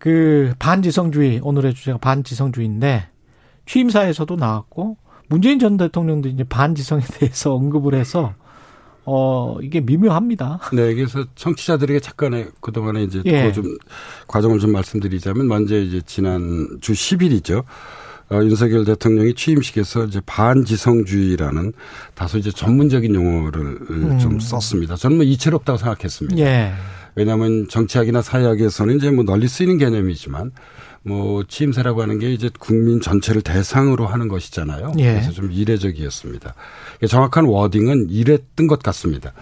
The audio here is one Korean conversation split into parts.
그 반지성주의 오늘의 주제가 반지성주의인데 취임사에서도 나왔고 문재인 전 대통령도 이제 반지성에 대해서 언급을 해서 어 이게 미묘합니다. 네, 그래서 청취자들에게 잠깐의 그동안에 이제 예. 더좀 과정을 좀 말씀드리자면 먼저 이제 지난 주 10일이죠. 어, 윤석열 대통령이 취임식에서 이제 반지성주의라는 다소 이제 전문적인 용어를 좀 썼습니다. 저는 뭐 이채롭다고 생각했습니다. 음. 예. 왜냐하면 정치학이나 사회학에서는 이제 뭐 널리 쓰이는 개념이지만 뭐 취임사라고 하는 게 이제 국민 전체를 대상으로 하는 것이잖아요. 예. 그래서 좀 이례적이었습니다. 정확한 워딩은 이랬던 것 같습니다.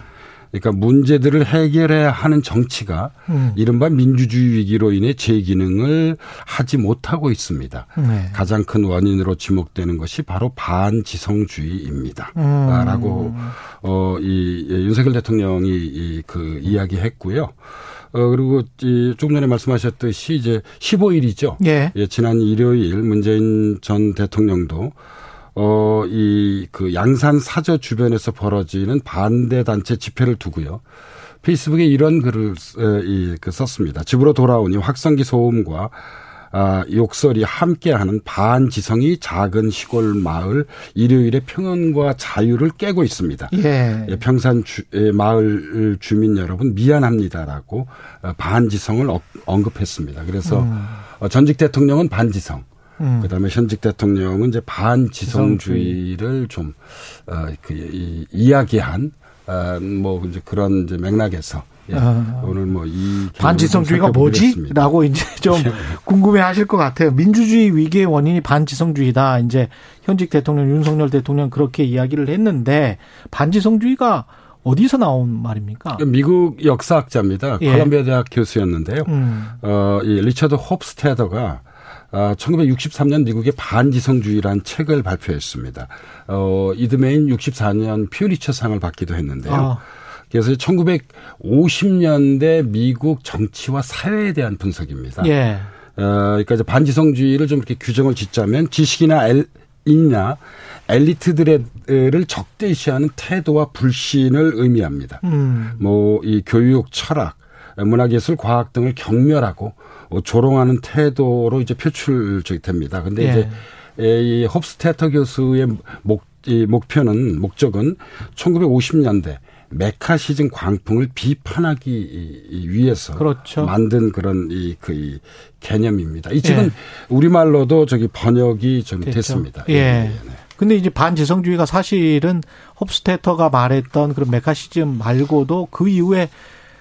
그러니까 문제들을 해결해야 하는 정치가 음. 이른바 민주주의 위기로 인해 제 기능을 하지 못하고 있습니다. 네. 가장 큰 원인으로 지목되는 것이 바로 반지성주의입니다. 음. 라고 어, 이 예, 윤석열 대통령이 이, 그 이야기했고요. 어, 그리고 이 조금 전에 말씀하셨듯이 이제 15일이죠. 예. 예, 지난 일요일 문재인 전 대통령도 어, 이, 그 양산 사저 주변에서 벌어지는 반대 단체 집회를 두고요. 페이스북에 이런 글을, 이, 그 썼습니다. 집으로 돌아오니 확성기 소음과 아, 욕설이 함께하는 반지성이 작은 시골 마을 일요일의 평온과 자유를 깨고 있습니다. 예. 예, 평산 주, 예, 마을 주민 여러분 미안합니다라고 어, 반지성을 어- 언급했습니다. 그래서 어, 전직 대통령은 반지성, 음. 그다음에 현직 대통령은 이제 반지성주의를 좀 어, 그, 이, 이야기한 어, 뭐 이제 그런 이제 맥락에서 예, 아. 오늘 뭐 이 반지성주의가 뭐지? 라고 이제 좀 네. 궁금해 하실 것 같아요. 민주주의 위기의 원인이 반지성주의다. 이제 현직 대통령 윤석열 대통령 그렇게 이야기를 했는데 반지성주의가 어디서 나온 말입니까? 미국 역사학자입니다. 예. 콜롬비아 대학 교수였는데요. 음. 어, 이 리처드 홉스테더가 아, 1963년 미국의 반지성주의라는 책을 발표했습니다. 어, 이듬해인 64년 퓨리처상을 받기도 했는데요. 아. 그래서 1950년대 미국 정치와 사회에 대한 분석입니다. 예. 어, 그러니까 이제 반지성주의를 좀 이렇게 규정을 짓자면 지식이나 엘, 이나 엘리트들을 적대시하는 태도와 불신을 의미합니다. 음. 뭐이 교육, 철학, 문화예술, 과학 등을 경멸하고 어, 조롱하는 태도로 이제 표출적이 됩니다. 근데 예. 이제 이 홉스테터 교수의 목, 이 목표는 목적은 1950년대 메카시즘 광풍을 비판하기 이- 위해서 그렇죠. 만든 그런 이 그 이 개념입니다. 이 책은 예. 우리말로도 저기 번역이 좀 됐죠. 됐습니다. 예. 네. 근데 이제 반지성주의가 사실은 홉스테터가 말했던 그런 메카시즘 말고도 그 이후에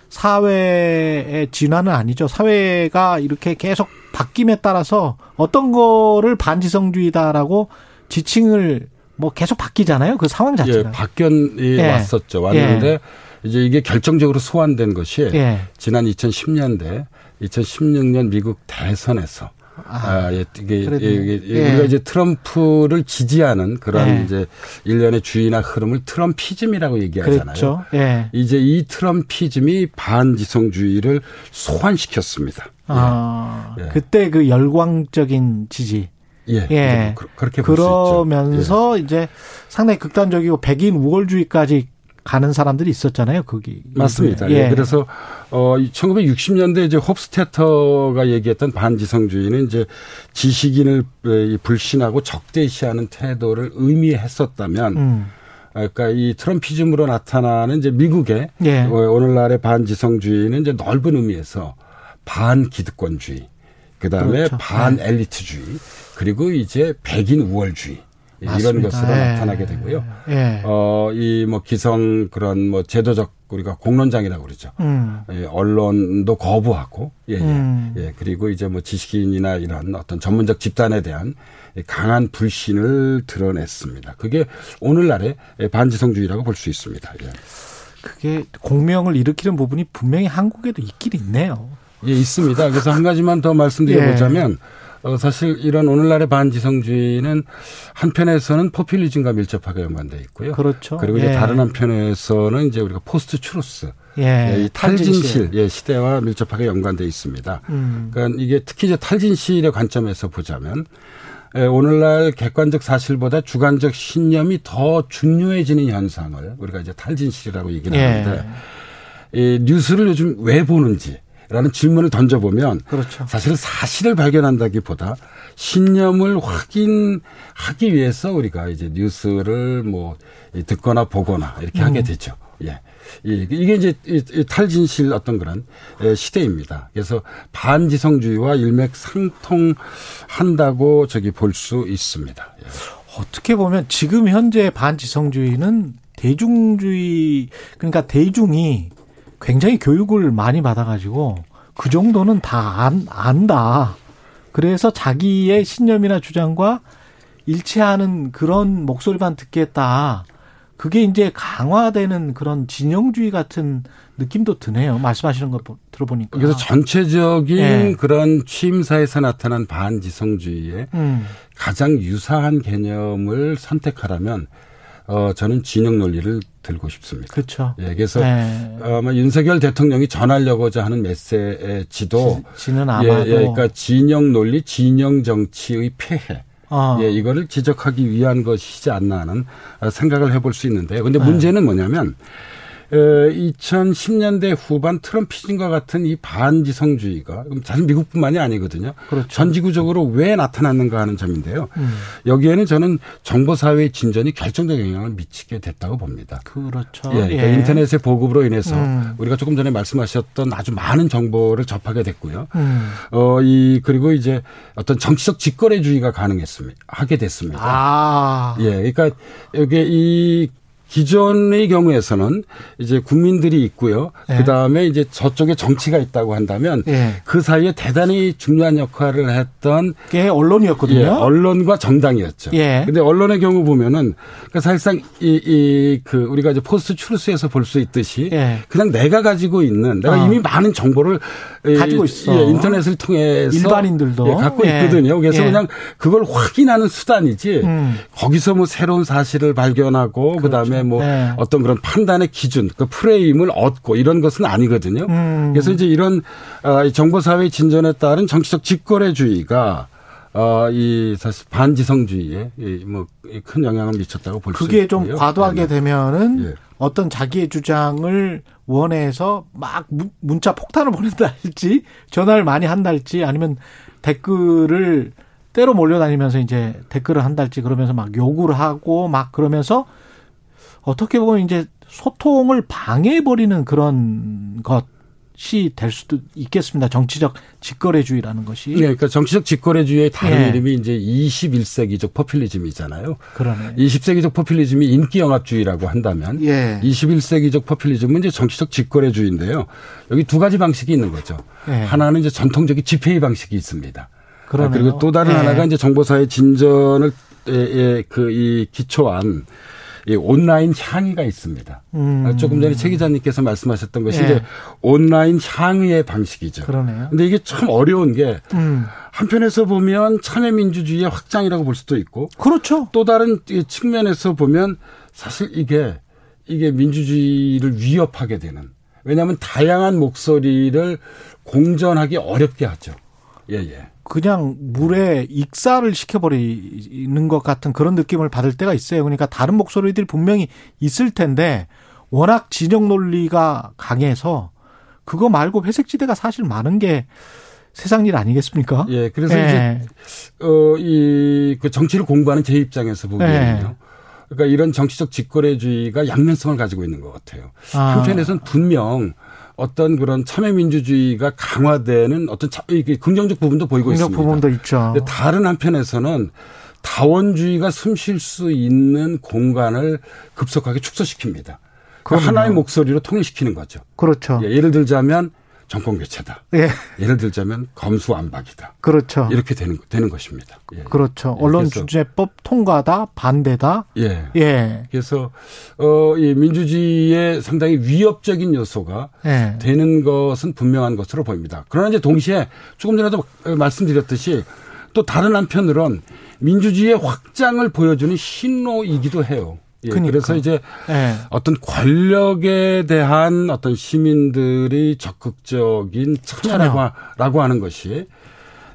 사회의 진화는 아니죠. 사회가 이렇게 계속 바뀜에 따라서 어떤 거를 반지성주의다라고 지칭을 뭐 계속 바뀌잖아요. 그 상황 예, 자체가. 박견이 예. 왔었죠. 왔는데 이제 이게 결정적으로 소환된 것이 예. 지난 2010년대 2016년 미국 대선에서 아, 예, 이게, 그래도, 이게, 이게 예. 우리가 이제 트럼프를 지지하는 그런 예. 이제 일련의 주의나 흐름을 트럼피즘이라고 얘기하잖아요. 그렇죠. 예. 이제 이 트럼피즘이 반지성주의를 소환시켰습니다. 아, 예. 그때 그 열광적인 지지. 예. 예. 그- 그렇게. 그러면서 이제 상당히 극단적이고 백인 우월주의까지 가는 사람들이 있었잖아요, 거기. 맞습니다. 예. 예. 그래서 어 1960년대 이제 홉스테터가 얘기했던 반지성주의는 이제 지식인을 이 불신하고 적대시하는 태도를 의미했었다면 음. 그러니까 이 트럼피즘으로 나타나는 이제 미국의 예. 어, 오늘날의 반지성주의는 이제 넓은 의미에서 반기득권주의, 그다음에 그렇죠. 반엘리트주의, 그리고 이제 백인 우월주의 맞습니다. 것으로 예. 나타나게 되고요. 예. 어, 이 뭐 기성 그런 뭐 제도적 우리가 공론장이라고 그러죠. 음. 예, 언론도 거부하고, 예, 예. 음. 예, 그리고 이제 뭐 지식인이나 이런 어떤 전문적 집단에 대한 강한 불신을 드러냈습니다. 그게 오늘날의 반지성주의라고 볼 수 있습니다. 예. 그게 공명을 일으키는 부분이 분명히 한국에도 있긴 있네요. 예, 있습니다. 그래서 한 가지만 더 말씀드려 보자면, 예. 어, 사실 이런 오늘날의 반지성주의는 한편에서는 포퓰리즘과 밀접하게 연관돼 있고요. 그렇죠. 그리고 이제 예. 다른 한편에서는 이제 우리가 포스트 추루스, 예. 예, 이 탈진실 예, 시대와 밀접하게 연관돼 있습니다. 음. 그러니까 이게 특히 이제 탈진실의 관점에서 보자면 예, 오늘날 객관적 사실보다 주관적 신념이 더 중요해지는 현상을 우리가 이제 탈진실이라고 얘기를 예. 하는데 이 뉴스를 요즘 왜 보는지 라는 질문을 던져보면 그렇죠. 사실 사실을 발견한다기보다 신념을 확인하기 위해서 우리가 이제 뉴스를 뭐 듣거나 보거나 이렇게 음. 하게 되죠. 예. 이- 이게 이제 탈진실 어떤 그런 예, 시대입니다. 그래서 반지성주의와 일맥상통한다고 저기 볼 수 있습니다. 예. 어떻게 보면 지금 현재 반지성주의는 대중주의 그러니까 대중이 굉장히 교육을 많이 받아가지고 그 정도는 다 안, 안다. 그래서 자기의 신념이나 주장과 일치하는 그런 목소리만 듣겠다. 그게 이제 강화되는 그런 진영주의 같은 느낌도 드네요. 말씀하시는 거 보- 들어보니까. 그래서 전체적인 예. 그런 취임사에서 나타난 반지성주의의 음, 가장 유사한 개념을 선택하라면 어 저는 진영 논리를 들고 싶습니다. 그렇죠. 예, 그래서 네. 아마 윤석열 대통령이 전하려고자 하는 메시지도 지는 예, 아마도 예, 그러니까 진영 논리, 진영 정치의 폐해. 어, 예, 이거를 지적하기 위한 것이지 않나 하는 생각을 해볼 수 있는데요. 근데 네. 문제는 뭐냐면, 어, 2010년대 후반 트럼피즘과 같은 이 반지성주의가 사실 미국뿐만이 아니거든요. 그렇죠. 전 지구적으로 왜 나타났는가 하는 점인데요. 음, 여기에는 저는 정보사회의 진전이 결정적 영향을 미치게 됐다고 봅니다. 그렇죠. 예, 그러니까 인터넷의 보급으로 인해서 음. 우리가 조금 전에 말씀하셨던 아주 많은 정보를 접하게 됐고요. 음. 어, 이, 그리고 이제 어떤 정치적 직거래주의가 가능했습니다. 하게 됐습니다. 아, 예, 그러니까 여기 이 기존의 경우에서는 이제 국민들이 있고요. 예. 그 다음에 이제 저쪽에 정치가 있다고 한다면 예. 그 사이에 대단히 중요한 역할을 했던 게 언론이었거든요. 예, 언론과 정당이었죠. 예. 근데 언론의 경우 보면은 그러니까 사실상 이, 이, 그 우리가 이제 포스트 추루스에서 볼 수 있듯이 예. 그냥 내가 가지고 있는 내가 아. 이미 많은 정보를 이- 가지고 있어. 예, 인터넷을 통해서 일반인들도. 예, 갖고 예. 있거든요. 그래서 예. 그냥 그걸 확인하는 수단이지 음. 거기서 뭐 새로운 사실을 발견하고 그다음에 뭐 예. 어떤 그런 판단의 기준, 그 프레임을 얻고 이런 것은 아니거든요. 음. 그래서 이제 이런 어, 이 정보 사회 진전에 따른 정치적 직거래주의가 어, 이 사실 반지성주의에 뭐큰 영향을 미쳤다고 볼 수 있고요. 그게 좀 과도하게 네. 되면은 예. 어떤 자기의 주장을 원해서 막 문- 문자 폭탄을 보낸다 할지 전화를 많이 한다 할지 아니면 댓글을 때로 몰려다니면서 이제 댓글을 한다 할지 그러면서 막 욕을 하고 막 그러면서 어떻게 보면 이제 소통을 방해해버리는 그런 것이 될 수도 있겠습니다. 정치적 직거래주의라는 것이. 예, 그러니까 정치적 직거래주의의 다른 예. 이름이 이제 21세기적 포퓰리즘이잖아요. 그러네. 20세기적 포퓰리즘이 인기영합주의라고 한다면 예. 21세기적 포퓰리즘은 이제 정치적 직거래주의인데요. 여기 두 가지 방식이 있는 거죠. 예. 하나는 이제 전통적인 집회의 방식이 있습니다. 그러네요. 아, 그리고 또 다른 예. 하나가 이제 정보사의 진전을 그이 기초한 이 온라인 향의가 있습니다. 음. 아, 조금 전에 최 기자님께서 말씀하셨던 것이 예. 이제 온라인 향의의 방식이죠. 그러네요. 근데 이게 참 어려운 게 음. 한편에서 보면 참여민주주의의 확장이라고 볼 수도 있고 그렇죠. 또 다른 이 측면에서 보면 사실 이게 이게 민주주의를 위협하게 되는 왜냐하면 다양한 목소리를 공존하기 어렵게 하죠. 예, 예. 그냥 물에 익사를 시켜버리는 것 같은 그런 느낌을 받을 때가 있어요. 그러니까 다른 목소리들이 분명히 있을 텐데 워낙 진영 논리가 강해서 그거 말고 회색지대가 사실 많은 게 세상 일 아니겠습니까? 예, 그래서 예. 이제 어, 이, 그 정치를 공부하는 제 입장에서 보기에는요. 네. 그러니까 이런 정치적 직거래주의가 양면성을 가지고 있는 것 같아요. 아. 한편에서는 분명 어떤 그런 참여민주주의가 강화되는 어떤 차- 이게 긍정적 부분도 보이고 있습니다. 부분도 있죠. 다른 한편에서는 다원주의가 숨 쉴 수 있는 공간을 급속하게 축소시킵니다. 그 그럼요. 하나의 목소리로 통일시키는 거죠. 그렇죠. 예, 예를 들자면 정권 교체다. 예, 예를 들자면 검수완박이다. 그렇죠. 이렇게 되는 되는 것입니다. 예. 그렇죠. 예, 언론 주제법 통과다, 반대다. 예. 예, 그래서 어이 민주주의의 상당히 위협적인 요소가 예. 되는 것은 분명한 것으로 보입니다. 그러나 이제 동시에 조금 전에도 말씀드렸듯이 또 다른 한편으론 민주주의의 확장을 보여주는 신호이기도 해요. 예, 그러니까. 그래서 이제 예. 어떤 권력에 대한 어떤 시민들이 적극적인 참여라고 라고 하는 것이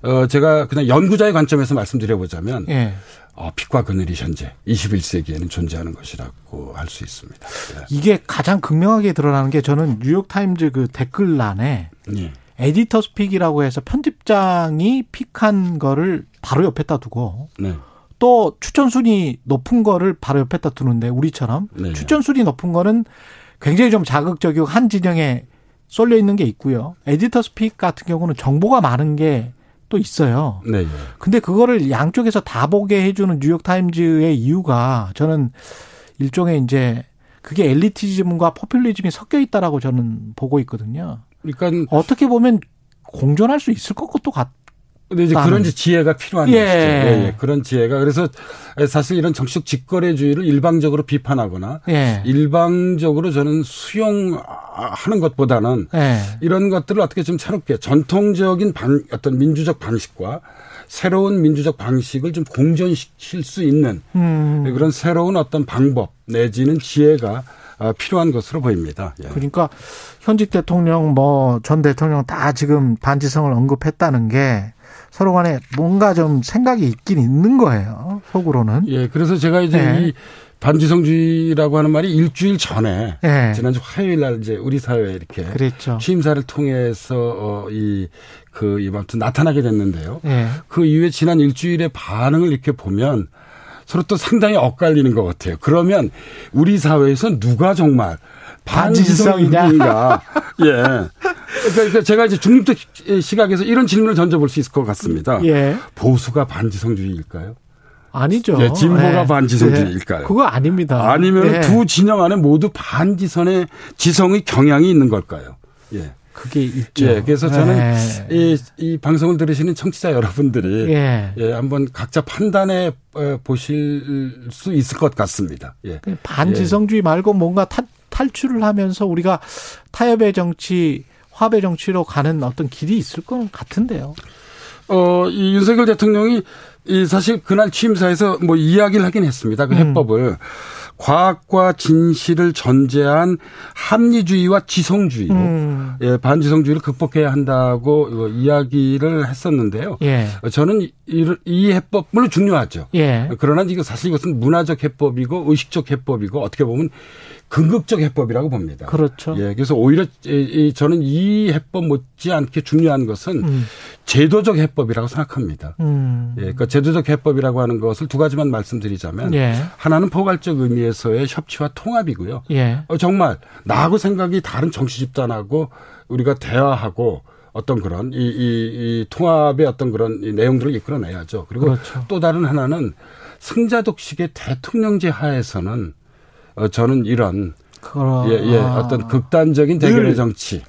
어 제가 그냥 연구자의 관점에서 말씀드려 보자면 예. 어, 빛과 그늘이 현재 21세기에는 존재하는 것이라고 할 수 있습니다. 이게 가장 극명하게 드러나는 게 저는 뉴욕타임즈 그 댓글란에 예. editor's pick이라고 해서 편집장이 pick한 거를 바로 옆에다 두고 네. 또 추천 순위 높은 거를 바로 옆에다 두는데 우리처럼 네. 추천 순위 높은 거는 굉장히 좀 자극적이고 한 진영에 쏠려 있는 게 있고요. editor's pick 같은 경우는 정보가 많은 게 또 있어요. 네. 예. 근데 그거를 양쪽에서 다 보게 해주는 뉴욕 타임즈의 이유가 저는 일종의 이제 그게 엘리티즘과 포퓰리즘이 섞여 있다라고 저는 보고 있거든요. 그러니까 어떻게 보면 공존할 수 있을 것도 같. 근데 이제 그런 지혜가 필요한 예. 것이죠. 예, 예. 그런 지혜가 그래서 사실 이런 정치적 직거래주의를 일방적으로 비판하거나 예. 일방적으로 저는 수용하는 것보다는 예. 이런 것들을 어떻게 좀 새롭게 전통적인 방, 어떤 민주적 방식과 새로운 민주적 방식을 좀 공존시킬 수 있는 음. 그런 새로운 어떤 방법 내지는 지혜가 아, 필요한 것으로 보입니다. 예. 그러니까 현직 대통령 뭐 전 대통령 다 지금 반지성을 언급했다는 게 서로 간에 뭔가 좀 생각이 있긴 있는 거예요. 속으로는. 예, 그래서 제가 이제 네. 이 반지성주의라고 하는 말이 일주일 전에 예. 지난주 화요일 날 이제 우리 사회에 이렇게 그랬죠. 취임사를 통해서 어, 이그 이맘때 나타나게 됐는데요. 예. 그 이후에 지난 일주일의 반응을 이렇게 보면 서로 또 상당히 엇갈리는 것 같아요. 그러면 우리 사회에서 누가 정말 반지성인가? 예. 그러니까, 그러니까 제가 이제 중립적 시각에서 이런 질문을 던져볼 수 있을 것 같습니다. 예. 보수가 반지성주의일까요? 아니죠. 예, 진보가 예. 반지성주의일까요? 예. 그거 아닙니다. 아니면 예. 두 진영 안에 모두 반지선의 지성의 경향이 있는 걸까요? 예. 그게 있죠. 예. 그래서 저는 예. 이, 이 방송을 들으시는 청취자 여러분들이 예. 예, 한번 각자 판단해 어, 보실 수 있을 것 같습니다. 예. 그 반지성주의 말고 뭔가 탈, 탈출을 하면서 우리가 타협의 정치, 화합의 정치로 가는 어떤 길이 있을 것 같은데요. 어, 이 윤석열 대통령이 이 사실 그날 취임사에서 뭐 이야기를 하긴 했습니다. 그 음. 해법을 과학과 진실을 전제한 합리주의와 지성주의로 음. 예, 반지성주의를 극복해야 한다고 이거 이야기를 했었는데요. 예. 어, 저는 이, 이 해법 물론 중요하죠. 예. 그러나 이거 사실 이것은 문화적 해법이고 의식적 해법이고 어떻게 보면 궁극적 해법이라고 봅니다. 그렇죠. 예, 그래서 오히려 저는 이 해법 못지않게 중요한 것은 음. 제도적 해법이라고 생각합니다. 음. 예, 그러니까 제도적 해법이라고 하는 것을 두 가지만 말씀드리자면 예. 하나는 포괄적 의미에서의 협치와 통합이고요. 예. 어, 정말 나하고 생각이 다른 정치 집단하고 우리가 대화하고 어떤 그런 이, 이, 이 통합의 어떤 그런 이 내용들을 이끌어내야죠. 그리고 그렇죠. 또 다른 하나는 승자독식의 대통령제 하에서는 어, 저는 이런 그거 예, 예, 아. 어떤 극단적인 대결의 늘. 정치.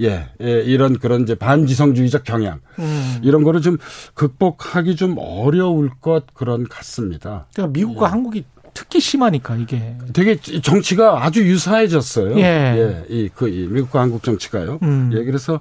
예, 예, 이런 그런 이제 반지성주의적 경향. 음. 이런 거를 좀 극복하기 좀 어려울 것 그런 같습니다. 그러니까 미국과 예. 한국이 특히 심하니까 이게. 되게 정치가 아주 유사해졌어요. 예. 이, 그, 이 미국과 한국 정치가요. 음. 예, 그래서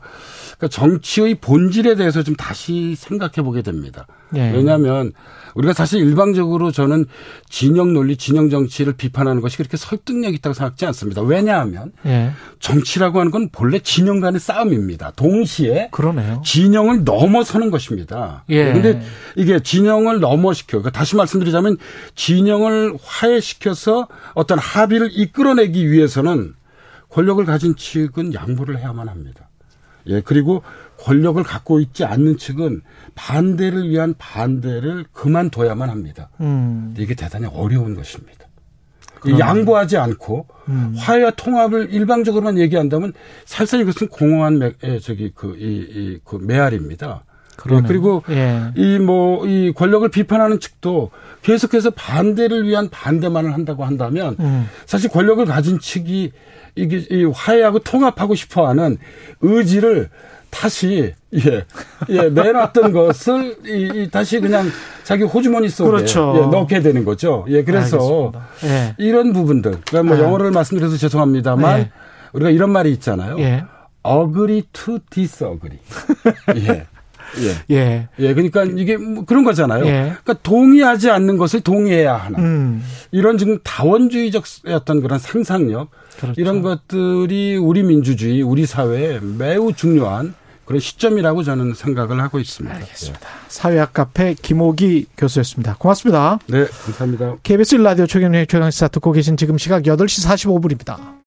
그러니까 정치의 본질에 대해서 좀 다시 생각해 보게 됩니다. 예. 왜냐하면 우리가 사실 일방적으로 저는 진영 논리, 진영 정치를 비판하는 것이 그렇게 설득력 있다고 생각지 않습니다. 왜냐하면 예. 정치라고 하는 건 본래 진영 간의 싸움입니다. 동시에 그러네요. 진영을 넘어서는 것입니다. 예. 근데 이게 진영을 넘어시켜. 그러니까 다시 말씀드리자면 진영을 화해시켜서 어떤 합의를 이끌어내기 위해서는 권력을 가진 측은 양보를 해야만 합니다. 예, 그리고 권력을 갖고 있지 않는 측은 반대를 위한 반대를 그만둬야만 합니다. 음. 이게 대단히 어려운 것입니다. 이 양보하지 않고 음. 화해와 통합을 일방적으로만 얘기한다면 살살 이것은 공허한 매, 에, 저기 그, 이, 이, 그 메아리입니다. 예, 그리고 예. 이뭐 이 권력을 비판하는 측도 계속해서 반대를 위한 반대만을 한다고 한다면 음. 사실 권력을 가진 측이 이게 이 화해하고 통합하고 싶어하는 의지를 다시 예, 예 내놨던 것을 이, 이 다시 그냥 자기 호주머니 속에 그렇죠. 예, 넣게 되는 거죠. 예, 그래서. 예. 이런 부분들 그러니까 뭐 아. 영어를 말씀드려서 죄송합니다만 예. 우리가 이런 말이 있잖아요. 예. agree to disagree. 예. 예. 예. 예, 그러니까 이게 뭐 그런 거잖아요. 예. 그러니까 동의하지 않는 것을 동의해야 하나. 음. 이런 지금 다원주의적 어떤 그런 상상력 그렇죠. 이런 것들이 우리 민주주의, 우리 사회에 매우 중요한 그런 시점이라고 저는 생각을 하고 있습니다. 알겠습니다. 사회학 카페 김호기 교수였습니다. 고맙습니다. 네, 감사합니다. KBS 라디오 최경영의 최강시사 듣고 계신 지금 시각 8시 45분입니다.